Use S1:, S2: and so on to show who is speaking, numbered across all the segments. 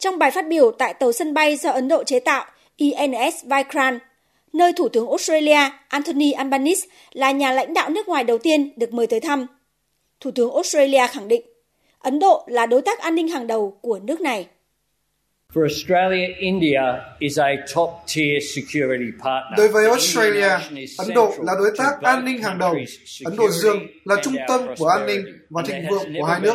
S1: Trong bài phát biểu tại tàu sân bay do Ấn Độ chế tạo INS Vikrant, nơi Thủ tướng Australia Anthony Albanese là nhà lãnh đạo nước ngoài đầu tiên được mời tới thăm. Thủ tướng Australia khẳng định Ấn Độ là đối tác an ninh hàng đầu của nước này.
S2: Đối với Australia, Ấn Độ là đối tác an ninh hàng đầu. Ấn Độ Dương là trung tâm của an ninh và thịnh vượng của hai nước.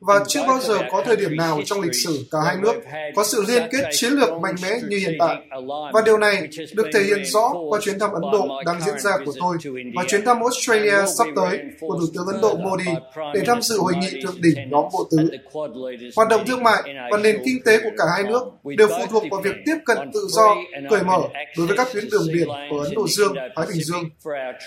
S2: Và chưa bao giờ có thời điểm nào trong lịch sử cả hai nước có sự liên kết chiến lược mạnh mẽ như hiện tại. Và điều này được thể hiện rõ qua chuyến thăm Ấn Độ đang diễn ra của tôi và chuyến thăm Australia sắp tới của Thủ tướng Ấn Độ Modi để tham dự hội nghị thượng đỉnh nhóm bộ tứ. Hoạt động thương mại và nền kinh tế của cả hai nước đều phụ thuộc vào việc tiếp cận tự do, cởi mở đối với các tuyến đường biển ở Ấn Độ Dương, Thái Bình Dương.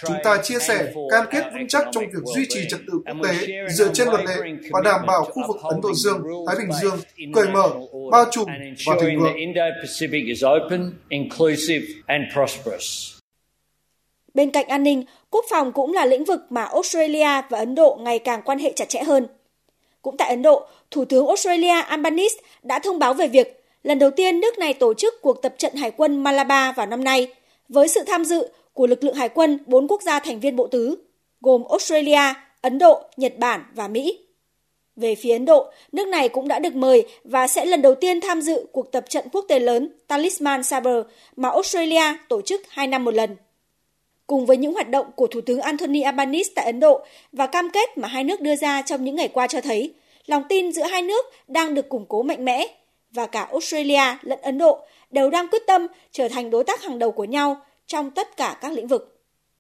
S2: Chúng ta chia sẻ cam kết vững chắc trong việc duy trì trật tự quốc tế dựa trên luật lệ và đảm bảo khu vực Ấn Độ Dương, Thái Bình Dương cởi mở, bao trùm và thịnh vượng.
S1: Bên cạnh an ninh, quốc phòng cũng là lĩnh vực mà Australia và Ấn Độ ngày càng quan hệ chặt chẽ hơn. Cũng tại Ấn Độ, Thủ tướng Australia Albanese đã thông báo về việc lần đầu tiên nước này tổ chức cuộc tập trận hải quân Malabar vào năm nay với sự tham dự của lực lượng hải quân bốn quốc gia thành viên bộ tứ, gồm Australia, Ấn Độ, Nhật Bản và Mỹ. Về phía Ấn Độ, nước này cũng đã được mời và sẽ lần đầu tiên tham dự cuộc tập trận quốc tế lớn Talisman Sabre mà Australia tổ chức hai năm một lần. Cùng với những hoạt động của Thủ tướng Anthony Albanese tại Ấn Độ và cam kết mà hai nước đưa ra trong những ngày qua cho thấy, lòng tin giữa hai nước đang được củng cố mạnh mẽ và cả Australia lẫn Ấn Độ đều đang quyết tâm trở thành đối tác hàng đầu của nhau trong tất cả các lĩnh vực.